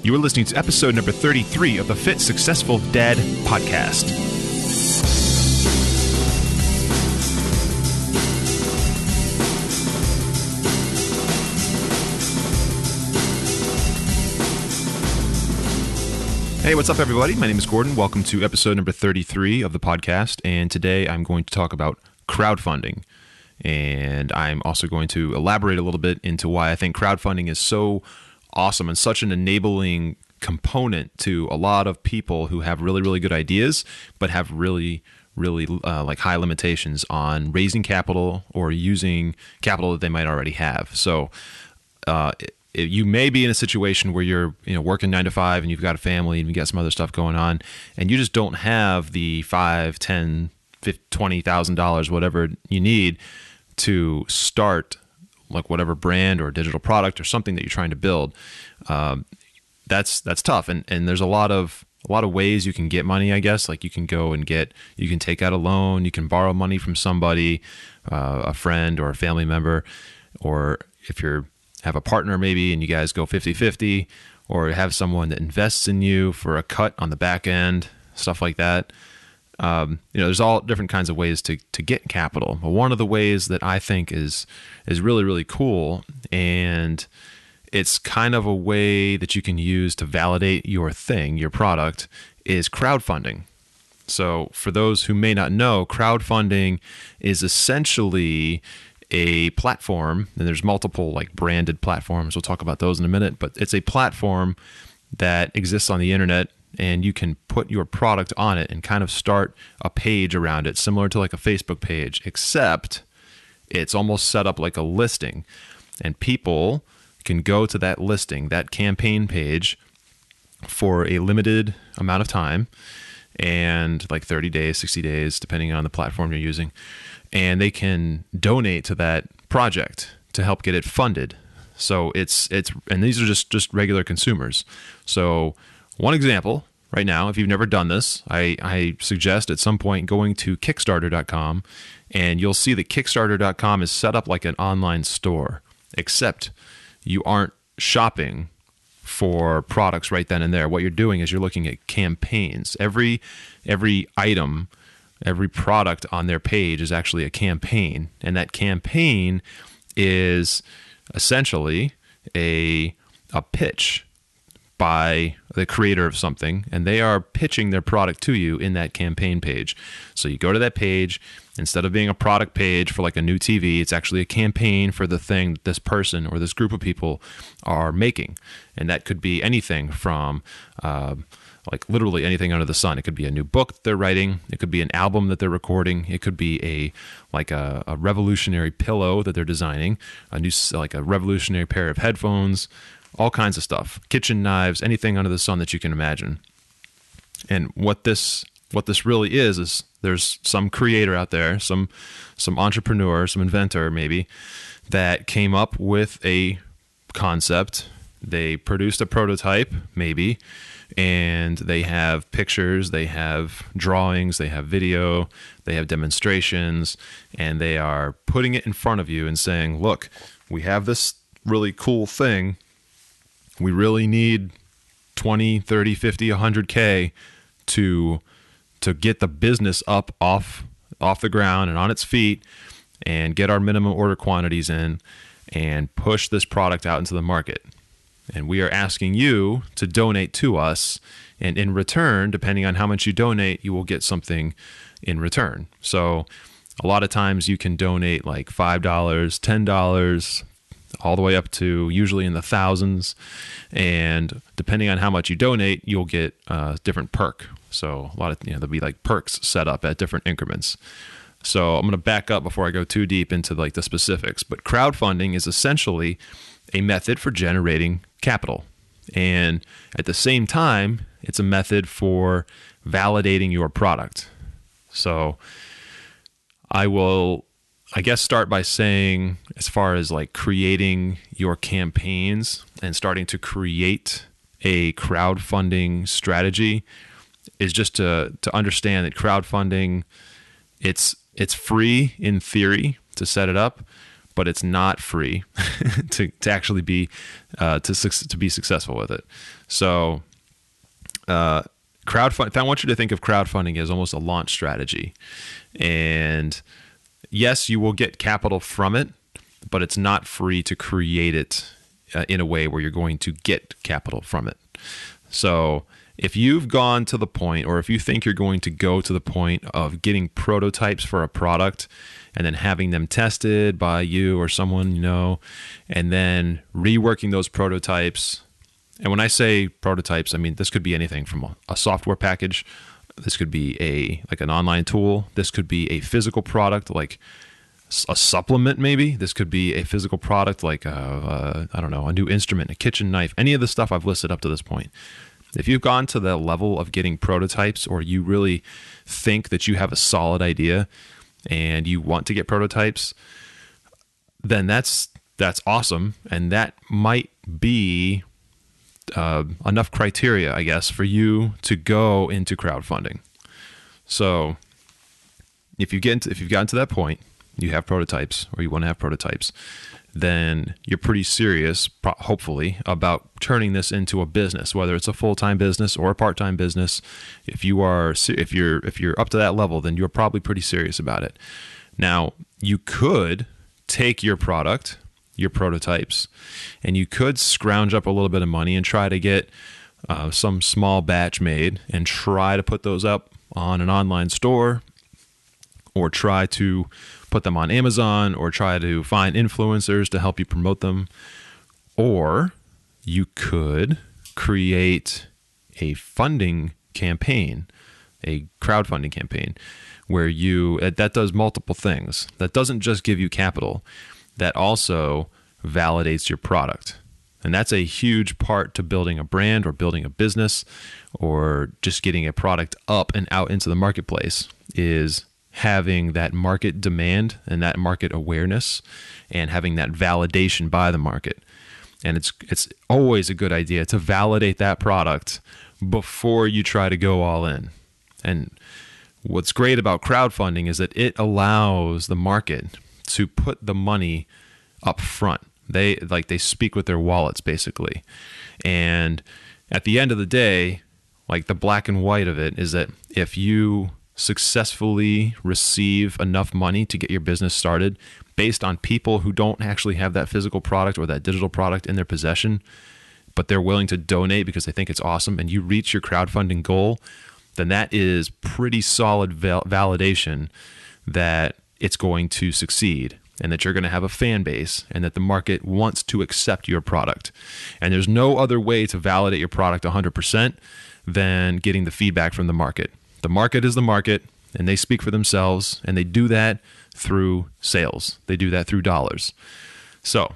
You are listening to episode number 33 of the Fit Successful Dad podcast. Hey, what's up, everybody? My name is Gordon. Welcome to episode number 33 of the podcast. And today I'm going to talk about crowdfunding. And I'm also going to elaborate a little bit into why I think crowdfunding is so awesome and such an enabling component to a lot of people who have really, really good ideas, but have really, really uh, like high limitations on raising capital or using capital that they might already have. So, uh, you may be in a situation where you're you know working nine to five and you've got a family and you've got some other stuff going on and you just don't have the five ten twenty thousand dollars whatever you need to start like whatever brand or digital product or something that you're trying to build um, that's that's tough. And and there's a lot of a lot of ways you can get money i guess. Like you can go and get you can take out a loan you can borrow money from somebody uh, a friend or a family member or if you're have a partner maybe and you guys go 50-50 or have someone that invests in you for a cut on the back end stuff like that um, you know there's all different kinds of ways to, to get capital but one of the ways that i think is is really really cool and it's kind of a way that you can use to validate your thing your product is crowdfunding so for those who may not know crowdfunding is essentially a platform, and there's multiple like branded platforms. We'll talk about those in a minute, but it's a platform that exists on the internet and you can put your product on it and kind of start a page around it, similar to like a Facebook page, except it's almost set up like a listing. And people can go to that listing, that campaign page, for a limited amount of time and like 30 days, 60 days, depending on the platform you're using and they can donate to that project to help get it funded. So it's it's and these are just just regular consumers. So one example right now, if you've never done this, I, I suggest at some point going to Kickstarter.com and you'll see that Kickstarter.com is set up like an online store, except you aren't shopping for products right then and there. What you're doing is you're looking at campaigns. Every every item every product on their page is actually a campaign and that campaign is essentially a a pitch by the creator of something and they are pitching their product to you in that campaign page. So you go to that page instead of being a product page for like a new TV, it's actually a campaign for the thing that this person or this group of people are making. And that could be anything from uh, like literally anything under the sun. It could be a new book they're writing. It could be an album that they're recording. It could be a like a, a revolutionary pillow that they're designing, a new like a revolutionary pair of headphones, all kinds of stuff, kitchen knives, anything under the sun that you can imagine. And what this what this really is is there's some creator out there, some some entrepreneur, some inventor maybe that came up with a concept. They produced a prototype maybe and they have pictures, they have drawings, they have video, they have demonstrations, and they are putting it in front of you and saying, Look, we have this really cool thing. We really need 20, 30, 50, 100K to to get the business up off off the ground and on its feet and get our minimum order quantities in and push this product out into the market. And we are asking you to donate to us. And in return, depending on how much you donate, you will get something in return. So a lot of times you can donate like $5, $10, all the way up to usually in the thousands. And depending on how much you donate, you'll get a different perk. So a lot of, you know, there'll be like perks set up at different increments. So I'm going to back up before I go too deep into like the specifics. But crowdfunding is essentially a method for generating capital. And at the same time, it's a method for validating your product. So I will, I guess, start by saying, as far as like creating your campaigns and starting to create a crowdfunding strategy, is just to, to understand that crowdfunding, it's it's free in theory to set it up, but it's not free to, to actually be uh, to to be successful with it. So, uh, crowdfund. I want you to think of crowdfunding as almost a launch strategy, and yes, you will get capital from it, but it's not free to create it uh, in a way where you're going to get capital from it. So if you've gone to the point, or if you think you're going to go to the point of getting prototypes for a product and then having them tested by you or someone you know, and then reworking those prototypes. And when I say prototypes, I mean this could be anything from a, a software package, this could be a like an online tool, this could be a physical product like a supplement maybe. This could be a physical product like a, a, I don't know a new instrument a kitchen knife any of the stuff i've listed up to this point. If you've gone to the level of getting prototypes or you really think that you have a solid idea and you want to get prototypes then that's that's awesome. And that might be uh, enough criteria i guess for you to go into crowdfunding so if you get into, if you've gotten to that point you have prototypes or you want to have prototypes, then you're pretty serious, hopefully, about turning this into a business, whether it's a full-time business or a part-time business. If you are, if you're, if you're up to that level, then you're probably pretty serious about it. Now, you could take your product, your prototypes, and you could scrounge up a little bit of money and try to get uh, some small batch made and try to put those up on an online store or try to put them on Amazon or try to find influencers to help you promote them. Or you could create a funding campaign, a crowdfunding campaign, where you that does multiple things. That doesn't just give you capital, that also validates your product. And that's a huge part to building a brand or building a business or just getting a product up and out into the marketplace is having that market demand and that market awareness and having that validation by the market. And it's it's always a good idea to validate that product before you try to go all in. And what's great about crowdfunding is that it allows the market to put the money up front. They like they speak with their wallets basically. And at the end of the day, like the black and white of it is that if you successfully receive enough money to get your business started based on people who don't actually have that physical product or that digital product in their possession, but they're willing to donate because they think it's awesome, and you reach your crowdfunding goal, then that is pretty solid val- validation that it's going to succeed and that you're going to have a fan base and that the market wants to accept your product. And there's no other way to validate your product 100% than getting the feedback from the market. The market is the market, and they speak for themselves, and they do that through sales. They do that through dollars. So,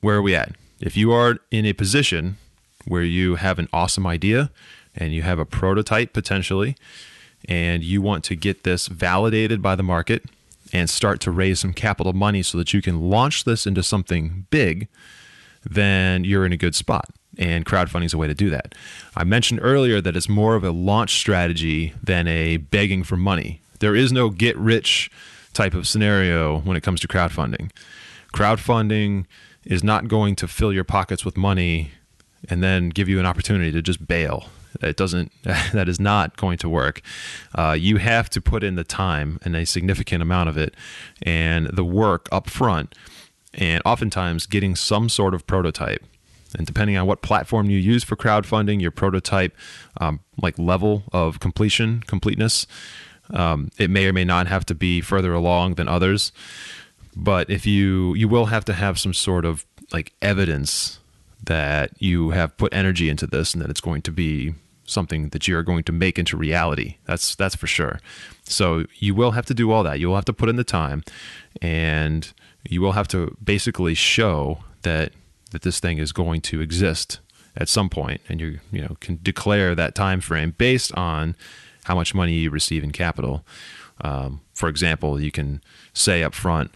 where are we at? If you are in a position where you have an awesome idea and you have a prototype potentially, and you want to get this validated by the market and start to raise some capital money so that you can launch this into something big, then you're in a good spot and crowdfunding is a way to do that. I mentioned earlier that it's more of a launch strategy than a begging for money. There is no get rich type of scenario when it comes to crowdfunding. Crowdfunding is not going to fill your pockets with money and then give you an opportunity to just bail. It doesn't. That is not going to work. Uh, you have to put in the time and a significant amount of it, and the work up front, and oftentimes getting some sort of prototype and depending on what platform you use for crowdfunding, your prototype um, like level of completion, completeness, um, it may or may not have to be further along than others. But if you you will have to have some sort of like evidence that you have put energy into this and that it's going to be something that you're going to make into reality. That's that's for sure. So you will have to do all that. You will have to put in the time and you will have to basically show that that this thing is going to exist at some point and you you know can declare that time frame based on how much money you receive in capital um, for example you can say up front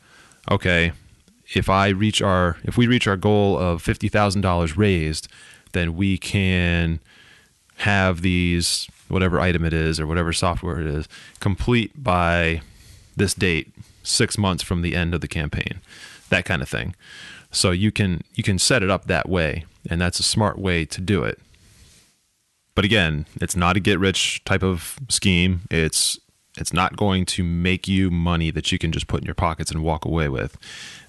okay if i reach our if we reach our goal of $50000 raised then we can have these whatever item it is or whatever software it is complete by this date six months from the end of the campaign, that kind of thing. So you can you can set it up that way, and that's a smart way to do it. But again, it's not a get rich type of scheme. It's it's not going to make you money that you can just put in your pockets and walk away with.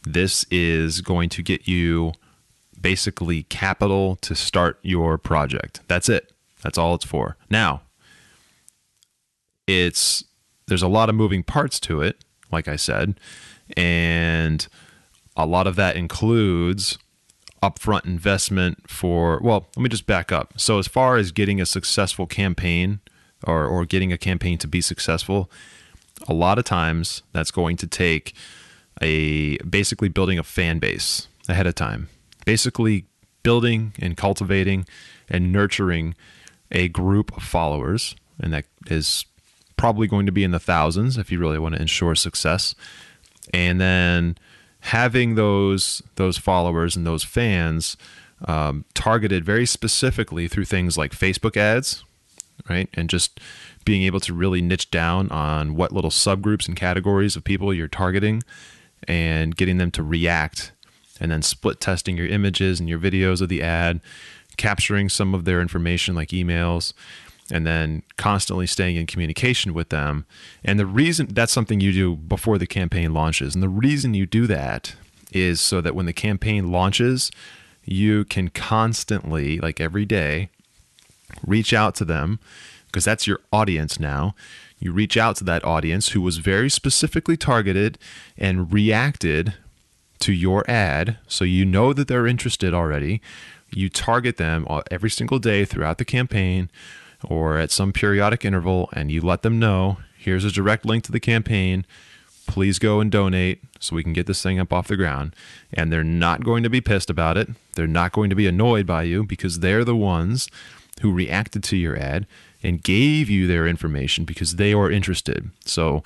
This is going to get you basically capital to start your project. That's it. That's all it's for. Now, it's there's a lot of moving parts to it, like I said, and a lot of that includes upfront investment for well, let me just back up. So as far as getting a successful campaign or or getting a campaign to be successful, a lot of times that's going to take a basically building a fan base ahead of time. Basically building and cultivating and nurturing a group of followers and that is probably going to be in the thousands if you really want to ensure success. And then having those those followers and those fans um, targeted very specifically through things like Facebook ads, right? And just being able to really niche down on what little subgroups and categories of people you're targeting and getting them to react and then split testing your images and your videos of the ad, capturing some of their information like emails, and then constantly staying in communication with them. And the reason that's something you do before the campaign launches. And the reason you do that is so that when the campaign launches, you can constantly, like every day, reach out to them because that's your audience now. You reach out to that audience who was very specifically targeted and reacted to your ad. So you know that they're interested already. You target them every single day throughout the campaign or at some periodic interval and you let them know here's a direct link to the campaign. Please go and donate so we can get this thing up off the ground. And they're not going to be pissed about it. They're not going to be annoyed by you because they're the ones who reacted to your ad and gave you their information because they are interested. So,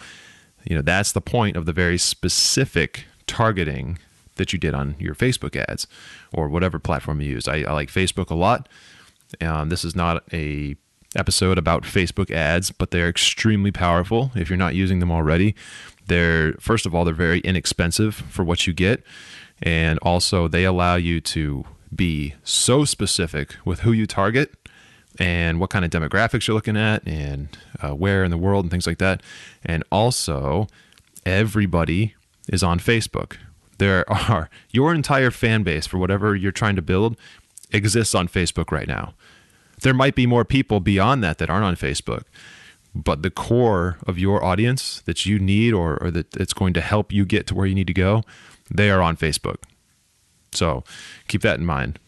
you know, that's the point of the very specific targeting that you did on your Facebook ads or whatever platform you use. I, I like Facebook a lot. Um, this is not a episode about Facebook ads, but they're extremely powerful if you're not using them already. They're first of all, they're very inexpensive for what you get, and also they allow you to be so specific with who you target and what kind of demographics you're looking at and uh, where in the world and things like that. And also, everybody is on Facebook. There are your entire fan base for whatever you're trying to build exists on Facebook right now. There might be more people beyond that that aren't on Facebook, but the core of your audience that you need or, or that it's going to help you get to where you need to go, they are on Facebook. So keep that in mind.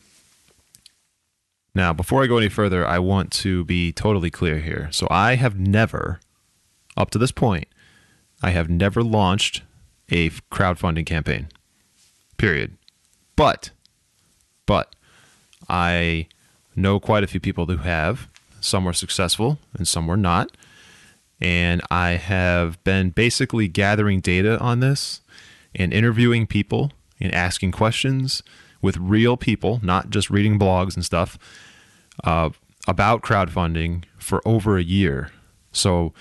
Now, before I go any further, I want to be totally clear here. So I have never, up to this point, I have never launched a crowdfunding campaign. Period. But, but I know quite a few people who have. Some were successful and some were not. And I have been basically gathering data on this and interviewing people and asking questions with real people, not just reading blogs and stuff, uh, about crowdfunding for over a year. So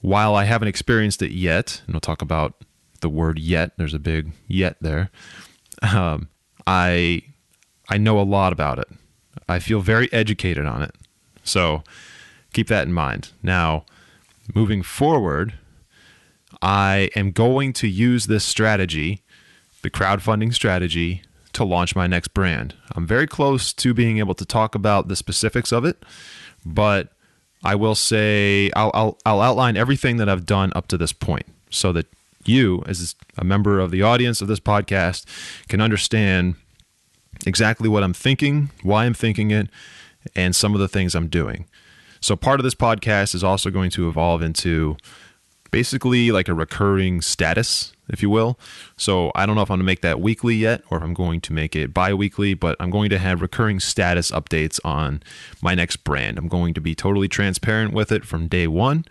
while I haven't experienced it yet, and we'll talk about the word yet, there's a big yet there. Um, I I know a lot about it. I feel very educated on it. So keep that in mind. Now, moving forward, I am going to use this strategy, the crowdfunding strategy, to launch my next brand. I'm very close to being able to talk about the specifics of it, but I will say I'll, I'll, I'll outline everything that I've done up to this point so that you, as a member of the audience of this podcast, can understand exactly what I'm thinking, why I'm thinking it, and some of the things I'm doing. So, part of this podcast is also going to evolve into basically like a recurring status, if you will. So, I don't know if I'm going to make that weekly yet or if I'm going to make it bi weekly, but I'm going to have recurring status updates on my next brand. I'm going to be totally transparent with it from day one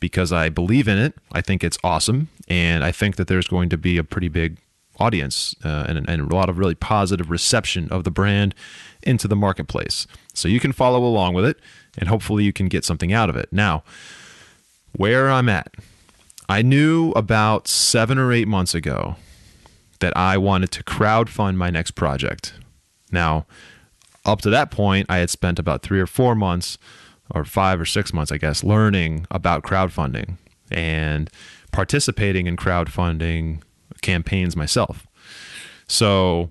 because I believe in it. I think it's awesome. And I think that there's going to be a pretty big audience uh, and, and a lot of really positive reception of the brand into the marketplace. So you can follow along with it and hopefully you can get something out of it. Now, where I'm at, I knew about seven or eight months ago that I wanted to crowdfund my next project. Now, up to that point, I had spent about three or four months, or five or six months, I guess, learning about crowdfunding and participating in crowdfunding campaigns myself. So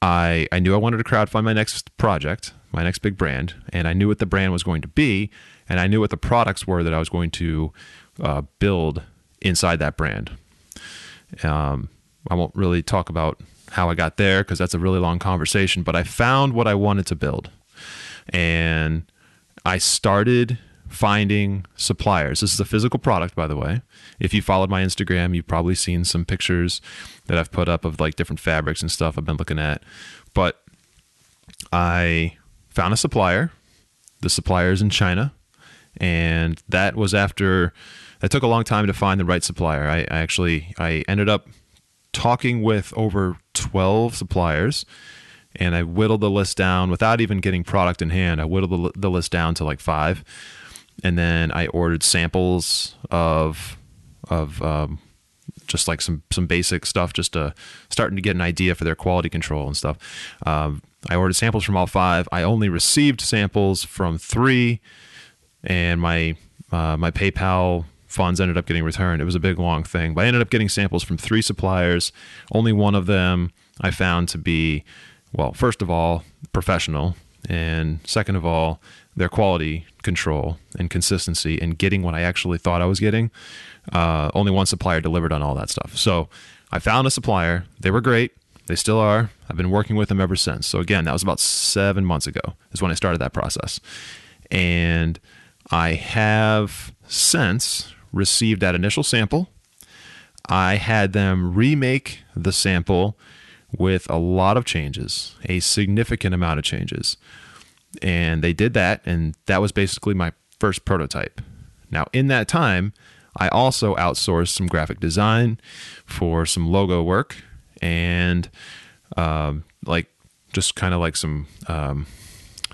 I I knew I wanted to crowdfund my next project, my next big brand, and I knew what the brand was going to be, and I knew what the products were that I was going to uh, build inside that brand. Um, I won't really talk about how I got there because that's a really long conversation, but I found what I wanted to build. And I started finding suppliers. This is a physical product, by the way. If you followed my Instagram, you've probably seen some pictures that I've put up of like different fabrics and stuff I've been looking at. But I found a supplier. The supplier is in China. And that was after that took a long time to find the right supplier. I, I actually I ended up talking with over 12 suppliers and I whittled the list down without even getting product in hand. I whittled the, the list down to like five, and then I ordered samples of of um, just like some some basic stuff, just to starting to get an idea for their quality control and stuff. Um, I ordered samples from all five. I only received samples from three, and my uh, my PayPal funds ended up getting returned. It was a big long thing, but I ended up getting samples from three suppliers. Only one of them I found to be well, first of all, professional, and second of all, their quality control and consistency and getting what I actually thought I was getting. Uh, only one supplier delivered on all that stuff. So I found a supplier. They were great. They still are. I've been working with them ever since. So again, that was about seven months ago, is when I started that process. And I have since received that initial sample. I had them remake the sample with a lot of changes, a significant amount of changes. And they did that, and that was basically my first prototype. Now, in that time, I also outsourced some graphic design for some logo work and um, like just kind of like some um,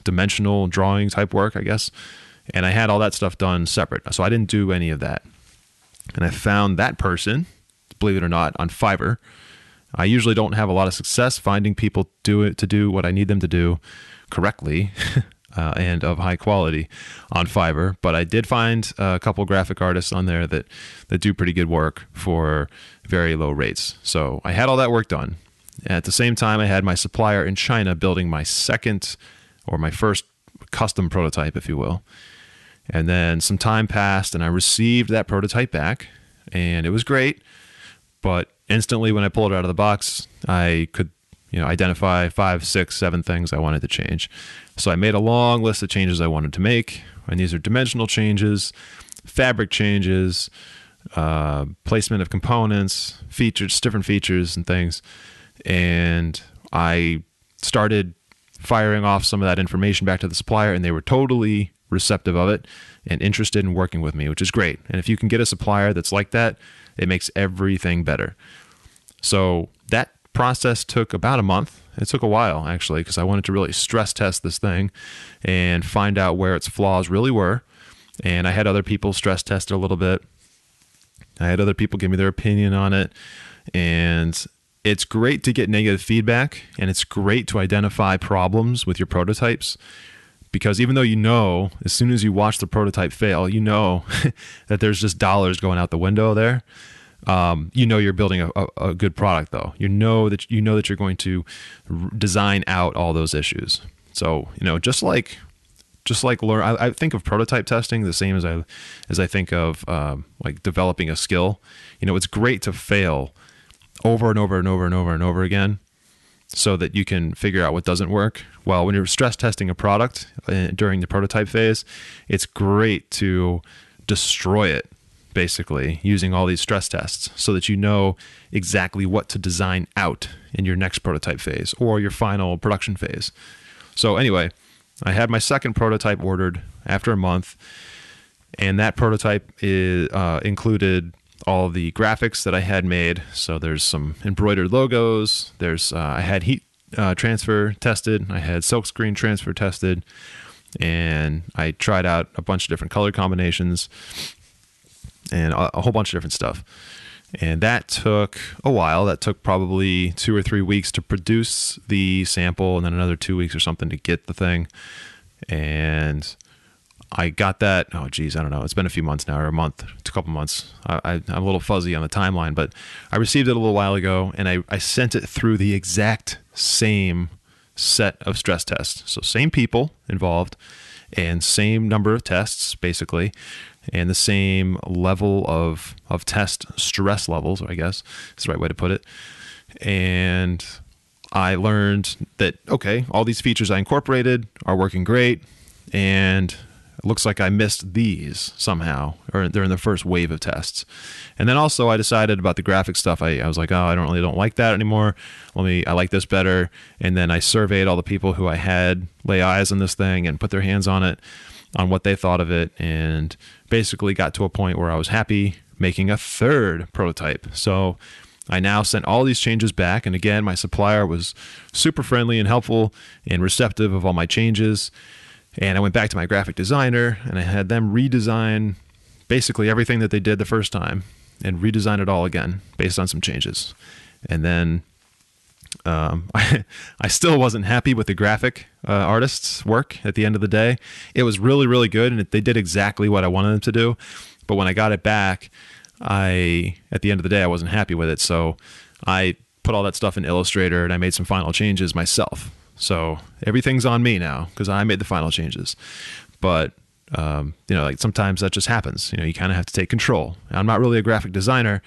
dimensional drawing type work, I guess. And I had all that stuff done separate. So I didn't do any of that. And I found that person, believe it or not, on Fiverr I usually don't have a lot of success finding people do it to do what I need them to do correctly uh, and of high quality on Fiverr. But I did find a couple graphic artists on there that that do pretty good work for very low rates. So I had all that work done. At the same time, I had my supplier in China building my second or my first custom prototype, if you will. And then some time passed, and I received that prototype back, and it was great. But instantly when I pulled it out of the box, I could you know identify five, six, seven things I wanted to change. So I made a long list of changes I wanted to make, and these are dimensional changes, fabric changes, uh, placement of components, features, different features and things, and I started firing off some of that information back to the supplier, and they were totally receptive of it and interested in working with me, which is great. And if you can get a supplier that's like that, it makes everything better. So that process took about a month. It took a while actually because I wanted to really stress test this thing and find out where its flaws really were. And I had other people stress test it a little bit. I had other people give me their opinion on it. And it's great to get negative feedback and it's great to identify problems with your prototypes because even though you know as soon as you watch the prototype fail, you know that there's just dollars going out the window there. Um, you know you're building a, a, a, good product though. You know that you know that you're going to r- design out all those issues. So you know just like just like learn, I, I, think of prototype testing the same as I as I think of um, like developing a skill. You know, it's great to fail over and over and over and over and over again so that you can figure out what doesn't work. Well, when you're stress testing a product uh, during the prototype phase, it's great to destroy it basically using all these stress tests so that you know exactly what to design out in your next prototype phase or your final production phase. So, anyway, I had my second prototype ordered after a month, and that prototype is, uh, included all the graphics that I had made. So there's some embroidered logos. There's uh, I had heat uh, transfer tested. I had silkscreen transfer tested, and I tried out a bunch of different color combinations. and a, a whole bunch of different stuff. And that took a while. That took probably two or three weeks to produce the sample, and then another two weeks or something to get the thing. And I got that. Oh, geez, I don't know. It's been a few months now, or a month, it's a couple months. I, am a little fuzzy on the timeline, but I received it a little while ago, and I, I sent it through the exact same set of stress tests. So same people involved, and same number of tests, basically, and the same level of of test stress levels. I guess is the right way to put it. And I learned that okay, all these features I incorporated are working great, and looks like I missed these somehow, or they're in the first wave of tests. And then also I decided about the graphic stuff. I, I was like, oh, I don't really don't like that anymore. Let me, I like this better. And then I surveyed all the people who I had lay eyes on this thing and put their hands on it, on what they thought of it, and basically got to a point where I was happy making a third prototype. So I now sent all these changes back. And again, my supplier was super friendly and helpful and receptive of all my changes. And I went back to my graphic designer and I had them redesign basically everything that they did the first time and redesign it all again based on some changes. And then um, I, I still wasn't happy with the graphic uh, artist's work at the end of the day. It was really, really good and it, they did exactly what I wanted them to do. But when I got it back, I at the end of the day I wasn't happy with it. So I put all that stuff in Illustrator and I made some final changes myself. So everything's on me now because I made the final changes. But um, you know, like sometimes that just happens. You know, you kind of have to take control. I'm not really a graphic designer,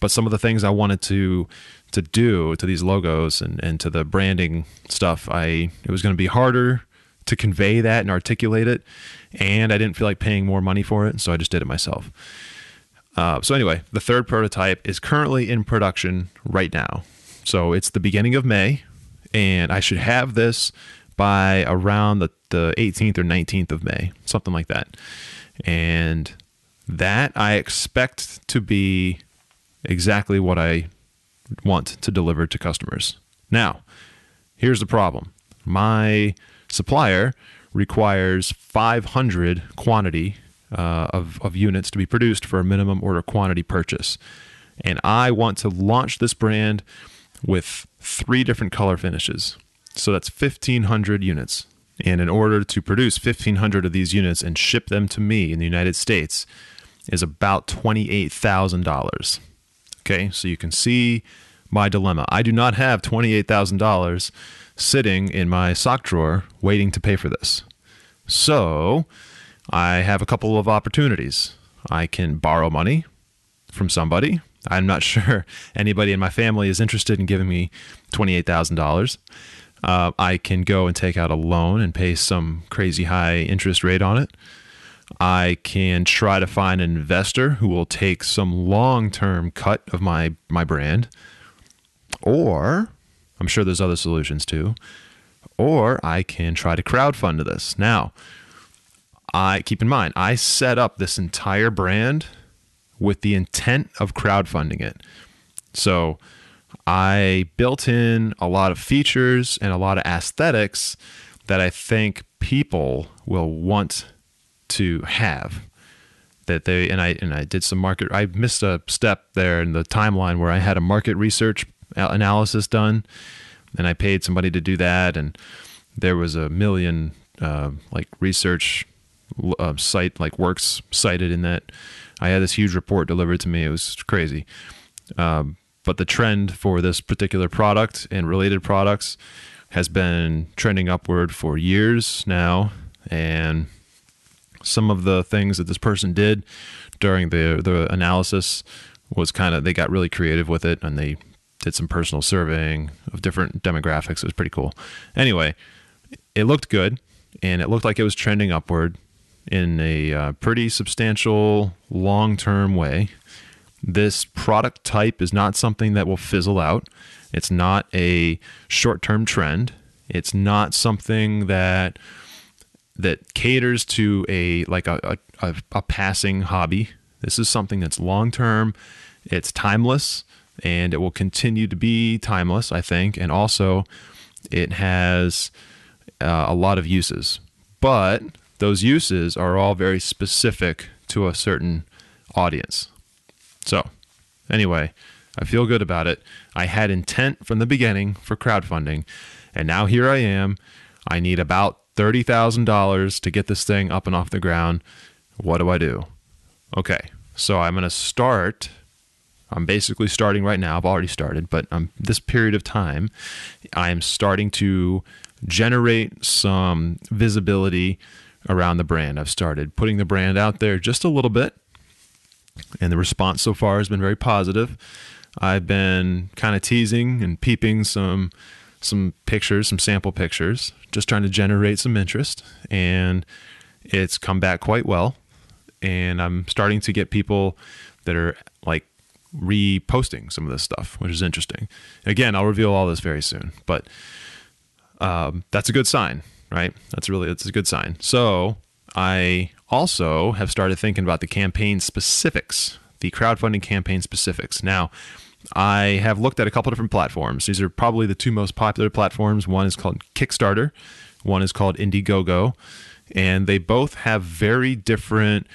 but some of the things I wanted to to do to these logos and, and to the branding stuff, I it was going to be harder to convey that and articulate it, and I didn't feel like paying more money for it, so I just did it myself. Uh, so anyway, the third prototype is currently in production right now. So it's the beginning of May, and I should have this by around the, the 18th or 19th of May, something like that. And that I expect to be exactly what I want to deliver to customers. Now, here's the problem my supplier requires 500 quantity uh, of, of units to be produced for a minimum order quantity purchase. And I want to launch this brand with three different color finishes. So that's 1,500 units. And in order to produce 1,500 of these units and ship them to me in the United States is about $28,000. Okay, so you can see my dilemma. I do not have $28,000 sitting in my sock drawer waiting to pay for this. So I have a couple of opportunities. I can borrow money from somebody I'm not sure anybody in my family is interested in giving me $28,000. Uh, I can go and take out a loan and pay some crazy high interest rate on it. I can try to find an investor who will take some long-term cut of my my brand. Or I'm sure there's other solutions too. Or I can try to crowdfund this. Now, I keep in mind, I set up this entire brand with the intent of crowdfunding it. So I built in a lot of features and a lot of aesthetics that I think people will want to have that they and I and I did some market I missed a step there in the timeline where I had a market research analysis done and I paid somebody to do that and there was a million uh, like research uh, site like works cited in that I had this huge report delivered to me. It was crazy. Um, but the trend for this particular product and related products has been trending upward for years now. And some of the things that this person did during the the analysis was kind of they got really creative with it and they did some personal surveying of different demographics. It was pretty cool. Anyway, it looked good and it looked like it was trending upward in a uh, pretty substantial long term way. This product type is not something that will fizzle out. It's not a short term trend. It's not something that that caters to a like a, a, a passing hobby. This is something that's long term. It's timeless, and it will continue to be timeless, I think. And also, it has uh, a lot of uses. But those uses are all very specific to a certain audience. So, anyway, I feel good about it. I had intent from the beginning for crowdfunding, and now here I am. I need about $30,000 to get this thing up and off the ground. What do I do? Okay, so I'm going to start. I'm basically starting right now. I've already started, but um, this period of time, I'm starting to generate some visibility around the brand. I've started putting the brand out there just a little bit, and the response so far has been very positive. I've been kind of teasing and peeping some some pictures, some sample pictures, just trying to generate some interest, and it's come back quite well. And I'm starting to get people that are like reposting some of this stuff, which is interesting. Again, I'll reveal all this very soon, but um, that's a good sign, right? That's really that's a good sign. So I also have started thinking about the campaign specifics, the crowdfunding campaign specifics. Now, I have looked at a couple different platforms. These are probably the two most popular platforms. One is called Kickstarter, one is called Indiegogo, and they both have very different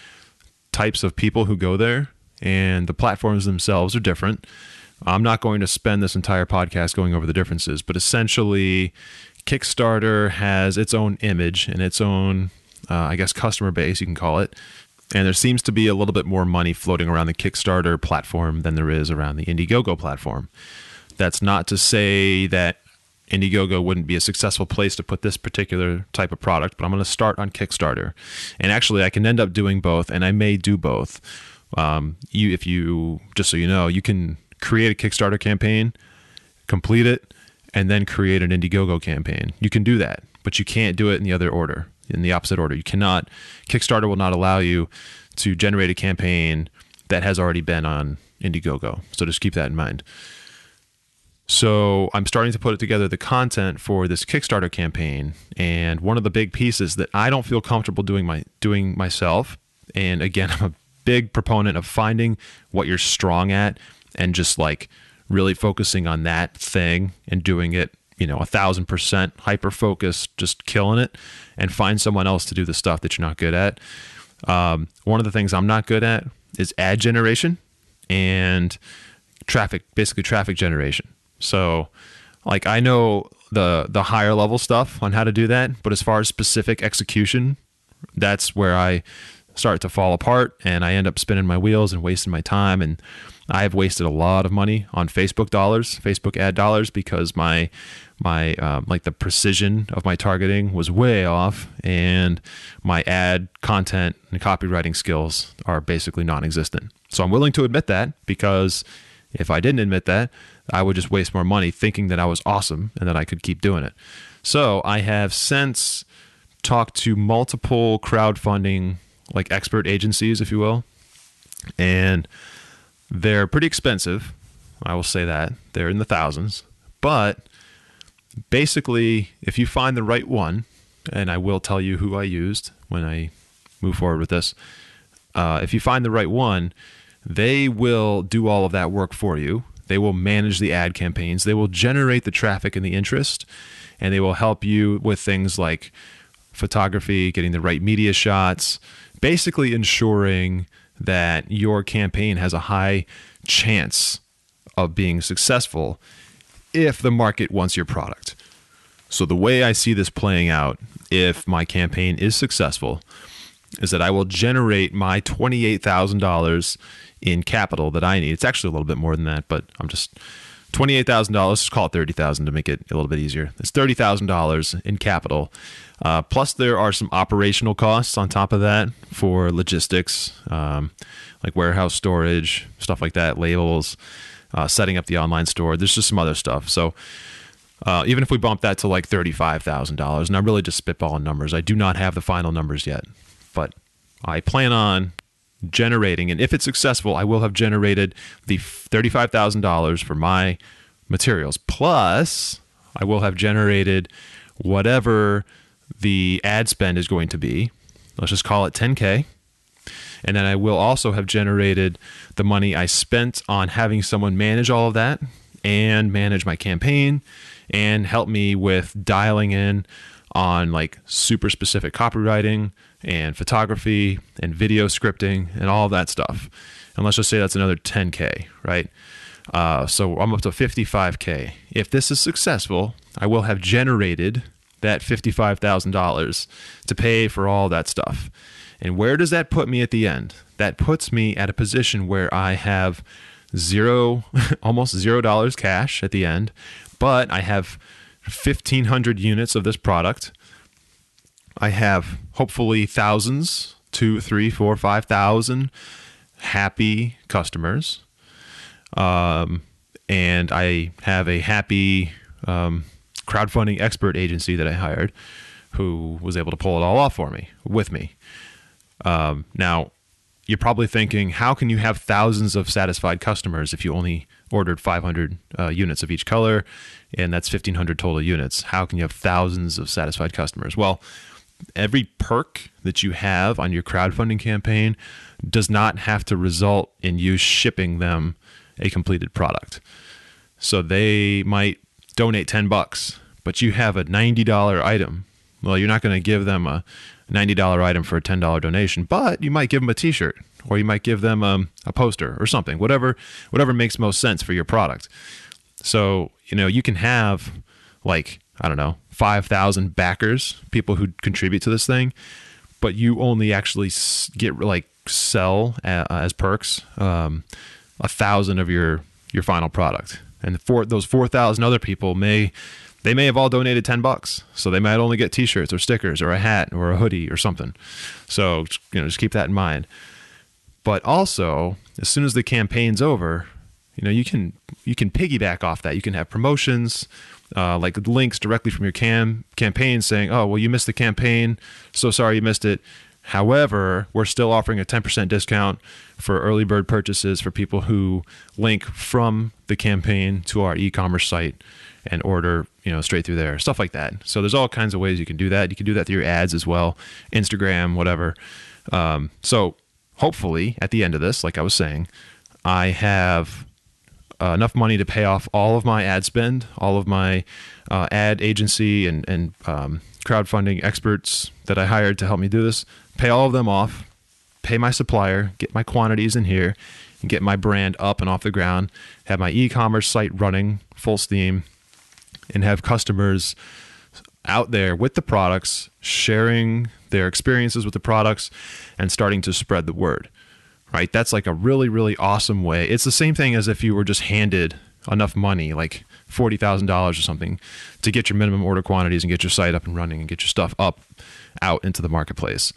types of people who go there, and the platforms themselves are different. I'm not going to spend this entire podcast going over the differences, but essentially, Kickstarter has its own image and its own, uh, I guess, customer base, you can call it. And there seems to be a little bit more money floating around the Kickstarter platform than there is around the Indiegogo platform. That's not to say that Indiegogo wouldn't be a successful place to put this particular type of product, but I'm going to start on Kickstarter. And actually, I can end up doing both, and I may do both. Um, you, if you, just so you know, you can create a Kickstarter campaign, complete it, and then create an Indiegogo campaign. You can do that, but you can't do it in the other order in the opposite order. You cannot, Kickstarter will not allow you to generate a campaign that has already been on Indiegogo. So just keep that in mind. So I'm starting to put together the content for this Kickstarter campaign, and one of the big pieces that I don't feel comfortable doing my doing myself, and again, I'm a big proponent of finding what you're strong at and just like really focusing on that thing and doing it you know a thousand percent hyper focused just killing it and find someone else to do the stuff that you're not good at. Um, one of the things i'm not good at is ad generation and traffic basically traffic generation. So like i know the the higher level stuff on how to do that but as far as specific execution that's where i start to fall apart and i end up spinning my wheels and wasting my time and I have wasted a lot of money on Facebook dollars, Facebook ad dollars, because my my um, like the precision of my targeting was way off, and my ad content and copywriting skills are basically non-existent. So I'm willing to admit that because if I didn't admit that, I would just waste more money thinking that I was awesome and that I could keep doing it. So I have since talked to multiple crowdfunding like expert agencies, if you will, and they're pretty expensive. I will say that. They're in the thousands. But basically, if you find the right one, and I will tell you who I used when I move forward with this, uh, if you find the right one, they will do all of that work for you. They will manage the ad campaigns, they will generate the traffic and the interest, and they will help you with things like photography, getting the right media shots, basically ensuring that your campaign has a high chance of being successful if the market wants your product. So, the way I see this playing out, if my campaign is successful, is that I will generate my $28,000 in capital that I need. It's actually a little bit more than that, but I'm just $28,000. Let's call it 30000 to make it a little bit easier. It's $30,000 in capital uh, plus, there are some operational costs on top of that for logistics, um, like warehouse storage, stuff like that, labels, uh, setting up the online store. There's just some other stuff. So, uh, even if we bump that to like $35,000, and I'm really just spitballing numbers, I do not have the final numbers yet, but I plan on generating, and if it's successful, I will have generated the $35,000 for my materials. Plus, I will have generated whatever the ad spend is going to be. Let's just call it 10K. And then I will also have generated the money I spent on having someone manage all of that and manage my campaign and help me with dialing in on like super specific copywriting and photography and video scripting and all that stuff. And let's just say that's another 10K, right? Uh, so I'm up to 55K. If this is successful, I will have generated that $55,000 to pay for all that stuff. And where does that put me at the end? That puts me at a position where I have zero, almost zero dollars cash at the end, but I have 1,500 units of this product. I have hopefully thousands, two, three, four, five thousand happy customers. Um, and I have a happy um, crowdfunding expert agency that I hired who was able to pull it all off for me with me. Um, now, you're probably thinking, how can you have thousands of satisfied customers if you only ordered 500 uh, units of each color and that's 1500 total units? How can you have thousands of satisfied customers? Well, every perk that you have on your crowdfunding campaign does not have to result in you shipping them a completed product. So they might donate 10 bucks, but you have a $90 item. Well, you're not going to give them a $90 item for a $10 donation, but you might give them a t-shirt or you might give them um, a poster or something, whatever whatever makes most sense for your product. So, you know, you can have like, I don't know, 5,000 backers, people who contribute to this thing, but you only actually get like sell as perks um, a thousand of your your final product, and for those four thousand other people may they may have all donated 10 bucks so they might only get t-shirts or stickers or a hat or a hoodie or something. So you know just keep that in mind. But also as soon as the campaign's over you know you can you can piggyback off that. You can have promotions uh, like links directly from your cam campaign saying oh well you missed the campaign so sorry you missed it However, we're still offering a 10% discount for early bird purchases for people who link from the campaign to our e-commerce site and order, you know, straight through there. Stuff like that. So there's all kinds of ways you can do that. You can do that through your ads as well, Instagram, whatever. Um, so hopefully, at the end of this, like I was saying, I have uh, enough money to pay off all of my ad spend, all of my uh, ad agency and and um, crowdfunding experts that I hired to help me do this, pay all of them off, pay my supplier, get my quantities in here, and get my brand up and off the ground, have my e-commerce site running full steam, and have customers out there with the products, sharing their experiences with the products, and starting to spread the word. Right? That's like a really, really awesome way. It's the same thing as if you were just handed enough money, like forty thousand dollars or something, to get your minimum order quantities and get your site up and running and get your stuff up out into the marketplace.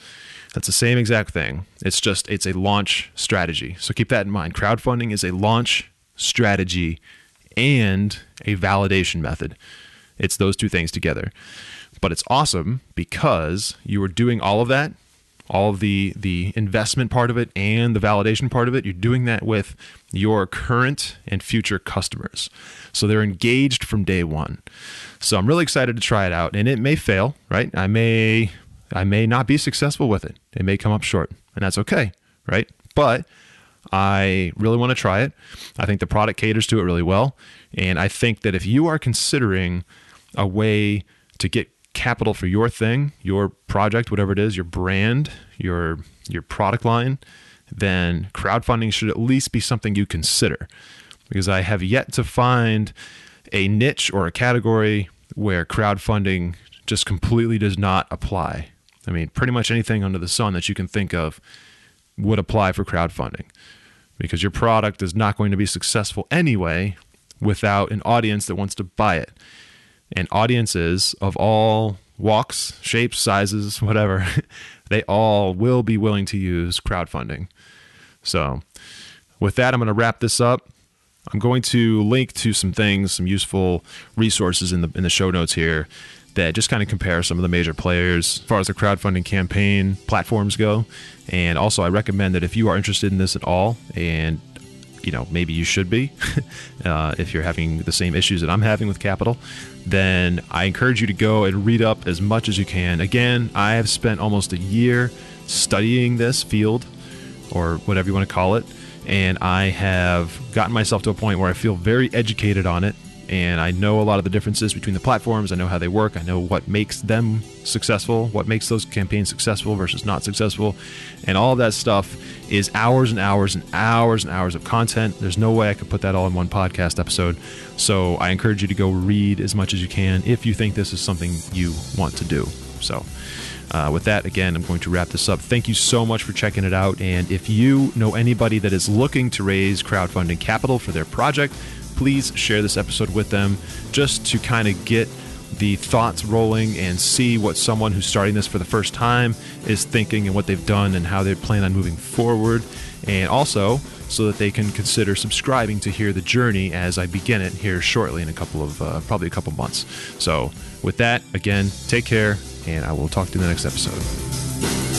That's the same exact thing. It's just it's a launch strategy. So keep that in mind. Crowdfunding is a launch strategy and a validation method. It's those two things together. But it's awesome because you are doing all of that all of the the investment part of it and the validation part of it you're doing that with your current and future customers. So they're engaged from day one. So i'm really excited to try it out and it may fail right? I may i may not be successful with it. It may come up short and that's okay right? But i really want to try it. I think the product caters to it really well and i think that if you are considering a way to get capital for your thing, your project, whatever it is, your brand, your your product line, then crowdfunding should at least be something you consider. Because I have yet to find a niche or a category where crowdfunding just completely does not apply. I mean, pretty much anything under the sun that you can think of would apply for crowdfunding because your product is not going to be successful anyway without an audience that wants to buy it and audiences of all walks, shapes, sizes, whatever, they all will be willing to use crowdfunding. So, with that, I'm going to wrap this up. I'm going to link to some things, some useful resources in the in the show notes here that just kind of compare some of the major players as far as the crowdfunding campaign platforms go. And also, I recommend that if you are interested in this at all and you know maybe you should be uh, if you're having the same issues that I'm having with capital then I encourage you to go and read up as much as you can. Again I have spent almost a year studying this field or whatever you want to call it and I have gotten myself to a point where I feel very educated on it and I know a lot of the differences between the platforms. I know how they work. I know what makes them successful, what makes those campaigns successful versus not successful, and all that stuff is hours and hours and hours and hours of content. There's no way I could put that all in one podcast episode. So I encourage you to go read as much as you can if you think this is something you want to do. So. Uh, with that, again, I'm going to wrap this up. Thank you so much for checking it out. And if you know anybody that is looking to raise crowdfunding capital for their project, please share this episode with them just to kind of get the thoughts rolling and see what someone who's starting this for the first time is thinking and what they've done and how they plan on moving forward. And also, so that they can consider subscribing to hear the journey as I begin it here shortly in a couple of, uh, probably a couple months. So, with that, again, take care, and I will talk to you in the next episode.